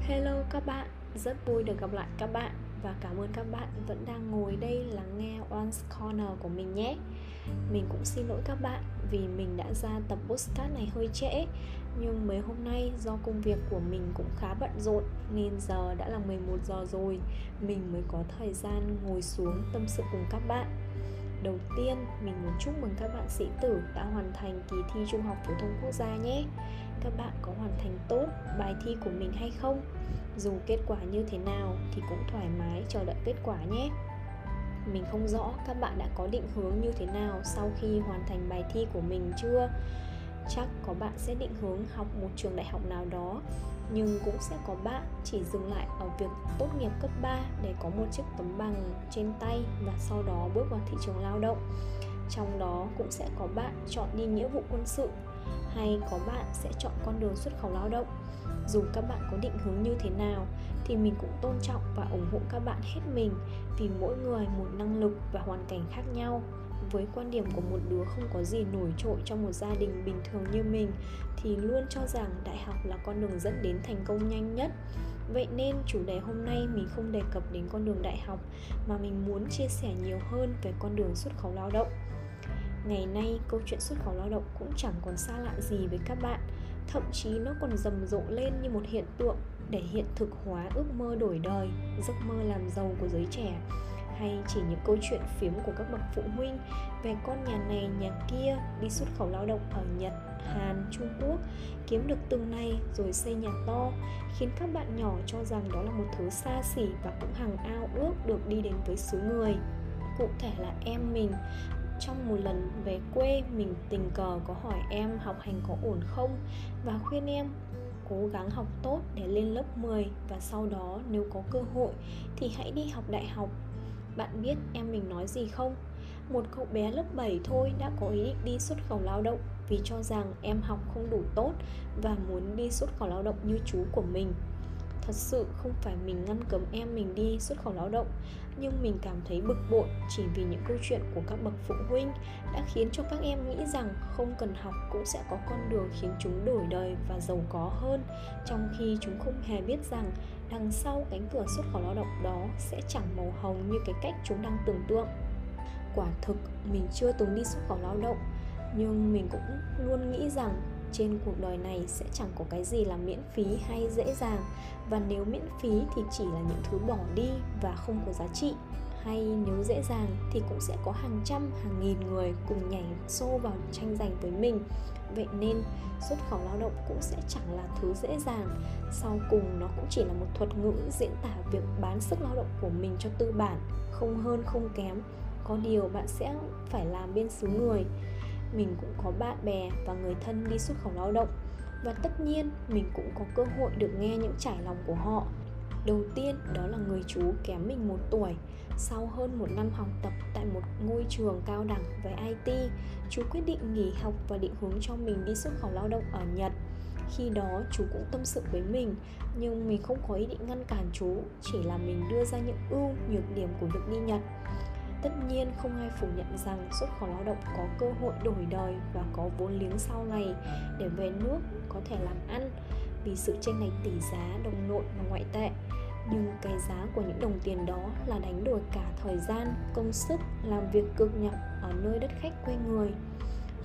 Hello các bạn, rất vui được gặp lại các bạn và cảm ơn các bạn vẫn đang ngồi đây lắng nghe One's Corner của mình nhé. Mình cũng xin lỗi các bạn vì mình đã ra tập postcard này hơi trễ Nhưng mấy hôm nay do công việc của mình cũng khá bận rộn Nên giờ đã là 11 giờ rồi Mình mới có thời gian ngồi xuống tâm sự cùng các bạn Đầu tiên, mình muốn chúc mừng các bạn sĩ tử đã hoàn thành kỳ thi Trung học phổ thông quốc gia nhé các bạn có hoàn thành tốt bài thi của mình hay không? Dù kết quả như thế nào thì cũng thoải mái chờ đợi kết quả nhé mình không rõ các bạn đã có định hướng như thế nào sau khi hoàn thành bài thi của mình chưa chắc có bạn sẽ định hướng học một trường đại học nào đó, nhưng cũng sẽ có bạn chỉ dừng lại ở việc tốt nghiệp cấp 3 để có một chiếc tấm bằng trên tay và sau đó bước vào thị trường lao động. Trong đó cũng sẽ có bạn chọn đi nghĩa vụ quân sự hay có bạn sẽ chọn con đường xuất khẩu lao động. Dù các bạn có định hướng như thế nào, thì mình cũng tôn trọng và ủng hộ các bạn hết mình vì mỗi người một năng lực và hoàn cảnh khác nhau. Với quan điểm của một đứa không có gì nổi trội trong một gia đình bình thường như mình, thì luôn cho rằng đại học là con đường dẫn đến thành công nhanh nhất. Vậy nên chủ đề hôm nay mình không đề cập đến con đường đại học, mà mình muốn chia sẻ nhiều hơn về con đường xuất khẩu lao động ngày nay câu chuyện xuất khẩu lao động cũng chẳng còn xa lạ gì với các bạn. Thậm chí nó còn rầm rộ lên như một hiện tượng để hiện thực hóa ước mơ đổi đời giấc mơ làm giàu của giới trẻ. Hay chỉ những câu chuyện phiếm của các bậc phụ huynh về con nhà này nhà kia đi xuất khẩu lao động ở Nhật, Hàn, Trung Quốc kiếm được từng này rồi xây nhà to khiến các bạn nhỏ cho rằng đó là một thứ xa xỉ và cũng hằng ao ước được đi đến với xứ người. Cụ thể là em mình trong một lần về quê, mình tình cờ có hỏi em học hành có ổn không và khuyên em cố gắng học tốt để lên lớp 10 và sau đó nếu có cơ hội thì hãy đi học đại học. Bạn biết em mình nói gì không? Một cậu bé lớp 7 thôi đã có ý định đi xuất khẩu lao động vì cho rằng em học không đủ tốt và muốn đi xuất khẩu lao động như chú của mình thật sự không phải mình ngăn cấm em mình đi xuất khẩu lao động, nhưng mình cảm thấy bực bội chỉ vì những câu chuyện của các bậc phụ huynh đã khiến cho các em nghĩ rằng không cần học cũng sẽ có con đường khiến chúng đổi đời và giàu có hơn, trong khi chúng không hề biết rằng đằng sau cánh cửa xuất khẩu lao động đó sẽ chẳng màu hồng như cái cách chúng đang tưởng tượng. Quả thực, mình chưa từng đi xuất khẩu lao động, nhưng mình cũng luôn nghĩ rằng trên cuộc đời này sẽ chẳng có cái gì là miễn phí hay dễ dàng. Và nếu miễn phí thì chỉ là những thứ bỏ đi và không có giá trị. Hay nếu dễ dàng thì cũng sẽ có hàng trăm, hàng nghìn người cùng nhảy xô vào tranh giành với mình. Vậy nên, xuất khẩu lao động cũng sẽ chẳng là thứ dễ dàng. Sau cùng, nó cũng chỉ là một thuật ngữ diễn tả việc bán sức lao động của mình cho tư bản, không hơn không kém. Có điều bạn sẽ phải làm bên xứ người mình cũng có bạn bè và người thân đi xuất khẩu lao động. Và tất nhiên, mình cũng có cơ hội được nghe những trải lòng của họ. Đầu tiên, đó là người chú kém mình một tuổi. Sau hơn một năm học tập tại một ngôi trường cao đẳng về IT chú quyết định nghỉ học và định hướng cho mình đi xuất khẩu lao động ở Nhật. Khi đó, chú cũng tâm sự với mình, nhưng mình không có ý định ngăn cản chú, chỉ là mình đưa ra những ưu nhược điểm của việc đi nhật. Tất nhiên không ai phủ nhận rằng xuất khẩu lao động có cơ hội đổi đời và có vốn liếng sau này để về nước, có thể làm ăn. Vì sự chênh lệch tỷ giá, đồng nội và ngoại tệ, nhưng cái giá của những đồng tiền đó là đánh đổi cả thời gian, công sức, làm việc cực nhọc ở nơi đất khách quê người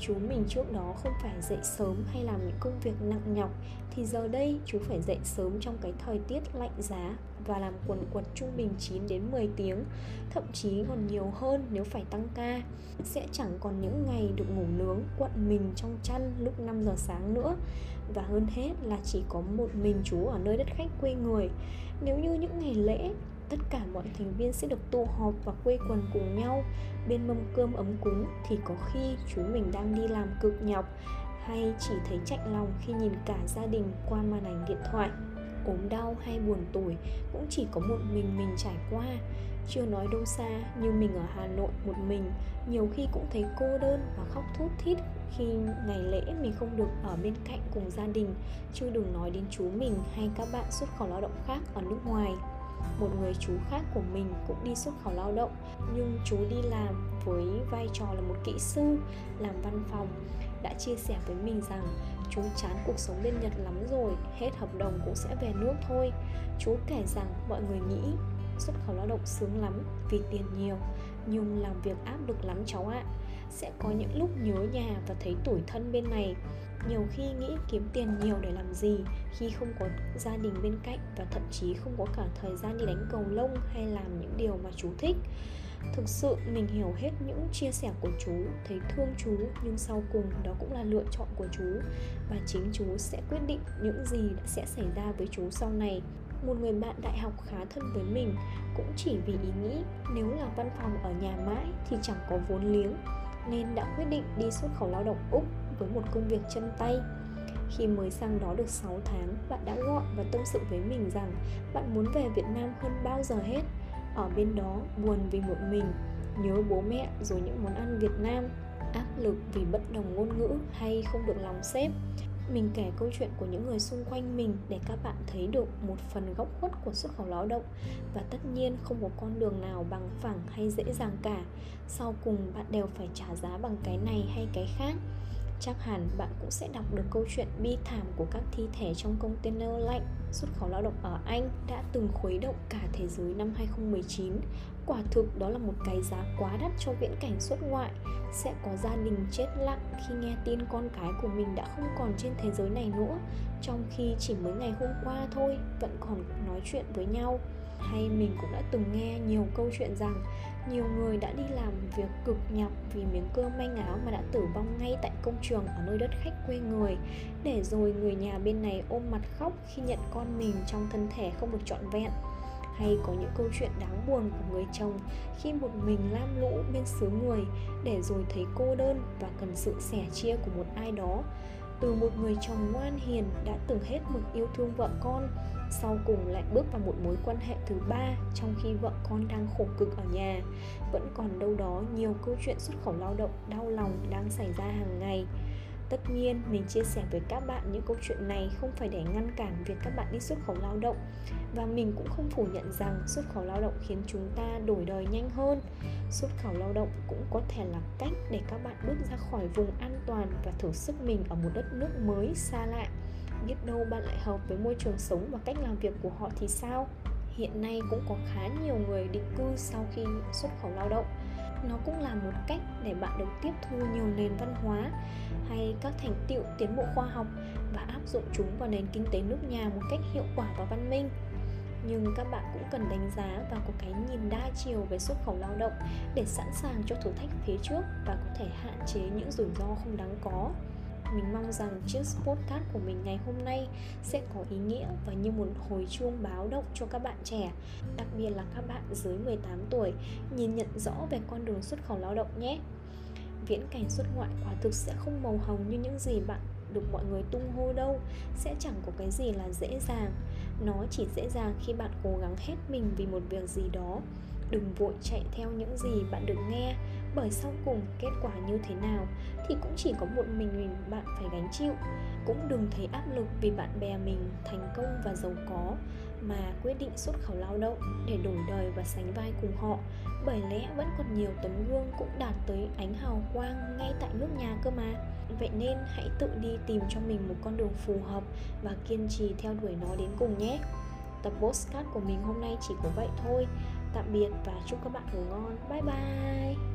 chú mình trước đó không phải dậy sớm hay làm những công việc nặng nhọc thì giờ đây chú phải dậy sớm trong cái thời tiết lạnh giá và làm quần quật trung bình 9 đến 10 tiếng, thậm chí còn nhiều hơn nếu phải tăng ca. Sẽ chẳng còn những ngày được ngủ nướng quặn mình trong chăn lúc 5 giờ sáng nữa. Và hơn hết là chỉ có một mình chú ở nơi đất khách quê người. Nếu như những ngày lễ tất cả mọi thành viên sẽ được tụ họp và quây quần cùng nhau. Bên mâm cơm ấm cúng thì có khi chú mình đang đi làm cực nhọc, hay chỉ thấy chạnh lòng khi nhìn cả gia đình qua màn ảnh điện thoại. Ốm đau hay buồn tuổi cũng chỉ có một mình mình trải qua. Chưa nói đâu xa, như mình ở hà nội một mình, nhiều khi cũng thấy cô đơn và khóc thút thít khi ngày lễ mình không được ở bên cạnh cùng gia đình, chứ đừng nói đến chú mình hay các bạn xuất khẩu lao động khác ở nước ngoài một người chú khác của mình cũng đi xuất khẩu lao động, nhưng chú đi làm với vai trò là một kỹ sư, làm văn phòng, đã chia sẻ với mình rằng Chú chán cuộc sống bên Nhật lắm rồi, Hết hợp đồng cũng sẽ về nước thôi. Chú kể rằng mọi người nghĩ xuất khẩu lao động sướng lắm vì tiền nhiều, Nhưng làm việc áp lực lắm cháu ạ. Sẽ có những lúc nhớ nhà và thấy tủi thân bên này. Nhiều khi nghĩ kiếm tiền nhiều để làm gì khi không có gia đình bên cạnh và thậm chí không có cả thời gian đi đánh cầu lông hay làm những điều mà chú thích. Thực sự, mình hiểu hết những chia sẻ của chú, thấy thương chú, nhưng sau cùng đó cũng là lựa chọn của chú. Và chính chú sẽ quyết định những gì sẽ xảy ra với chú sau này. Một người bạn đại học khá thân với mình cũng chỉ vì ý nghĩ, nếu là văn phòng ở nhà mãi thì chẳng có vốn liếng nên đã quyết định đi xuất khẩu lao động Úc với một công việc chân tay khi mới sang đó được 6 tháng, bạn đã gọi và tâm sự với mình rằng bạn muốn về Việt Nam hơn bao giờ hết. Ở bên đó buồn vì một mình, nhớ bố mẹ rồi những món ăn Việt Nam, áp lực vì bất đồng ngôn ngữ hay không được lòng sếp. Mình kể câu chuyện của những người xung quanh mình để các bạn thấy được một phần góc khuất của xuất khẩu lao động và tất nhiên không có con đường nào bằng phẳng hay dễ dàng cả. Sau cùng, bạn đều phải trả giá bằng cái này hay cái khác chắc hẳn bạn cũng sẽ đọc được câu chuyện bi thảm của các thi thể trong container lạnh xuất khẩu lao động ở Anh đã từng khuấy động cả thế giới năm 2019. Quả thực đó là một cái giá quá đắt cho viễn cảnh xuất ngoại. Sẽ có gia đình chết lặng khi nghe tin con cái của mình đã không còn trên thế giới này nữa, trong khi chỉ mới ngày hôm qua thôi vẫn còn nói chuyện với nhau. Hay mình cũng đã từng nghe nhiều câu chuyện rằng nhiều người đã đi làm việc cực nhọc vì miếng cơm manh áo mà đã tử vong ngay tại công trường ở nơi đất khách quê người. Để rồi người nhà bên này ôm mặt khóc khi nhận con mình trong thân thể không được trọn vẹn. Hay có những câu chuyện đáng buồn của người chồng khi một mình lam lũ bên xứ người, để rồi thấy cô đơn và cần sự sẻ chia của một ai đó từ một người chồng ngoan hiền đã từng hết mực yêu thương vợ con, sau cùng lại bước vào một mối quan hệ thứ ba trong khi vợ con đang khổ cực ở nhà. Vẫn còn đâu đó nhiều câu chuyện xuất khẩu lao động, đau lòng đang xảy ra hàng ngày tất nhiên, mình chia sẻ với các bạn những câu chuyện này không phải để ngăn cản việc các bạn đi xuất khẩu lao động. Và mình cũng không phủ nhận rằng xuất khẩu lao động khiến chúng ta đổi đời nhanh hơn. Xuất khẩu lao động cũng có thể là cách để các bạn bước ra khỏi vùng an toàn và thử sức mình ở một đất nước mới xa lạ. Biết đâu bạn lại hợp với môi trường sống và cách làm việc của họ thì sao? Hiện nay cũng có khá nhiều người định cư sau khi xuất khẩu lao động nó cũng là một cách để bạn được tiếp thu nhiều nền văn hóa hay các thành tiệu tiến bộ khoa học và áp dụng chúng vào nền kinh tế nước nhà một cách hiệu quả và văn minh. Nhưng các bạn cũng cần đánh giá và có cái nhìn đa chiều về xuất khẩu lao động để sẵn sàng cho thử thách phía trước và có thể hạn chế những rủi ro không đáng có mình mong rằng chiếc podcast của mình ngày hôm nay sẽ có ý nghĩa và như một hồi chuông báo động cho các bạn trẻ, đặc biệt là các bạn dưới 18 tuổi nhìn nhận rõ về con đường xuất khẩu lao động nhé. Viễn cảnh xuất ngoại quả thực sẽ không màu hồng như những gì bạn được mọi người tung hô đâu Sẽ chẳng có cái gì là dễ dàng Nó chỉ dễ dàng khi bạn cố gắng hết mình vì một việc gì đó Đừng vội chạy theo những gì bạn được nghe bởi sau cùng kết quả như thế nào thì cũng chỉ có một mình mình bạn phải gánh chịu. Cũng đừng thấy áp lực vì bạn bè mình thành công và giàu có mà quyết định xuất khẩu lao động để đổi đời và sánh vai cùng họ. Bởi lẽ vẫn còn nhiều tấm gương cũng đạt tới ánh hào quang ngay tại nước nhà cơ mà. Vậy nên hãy tự đi tìm cho mình một con đường phù hợp và kiên trì theo đuổi nó đến cùng nhé. Tập postcard của mình hôm nay chỉ có vậy thôi. Tạm biệt và chúc các bạn ngủ ngon. Bye bye!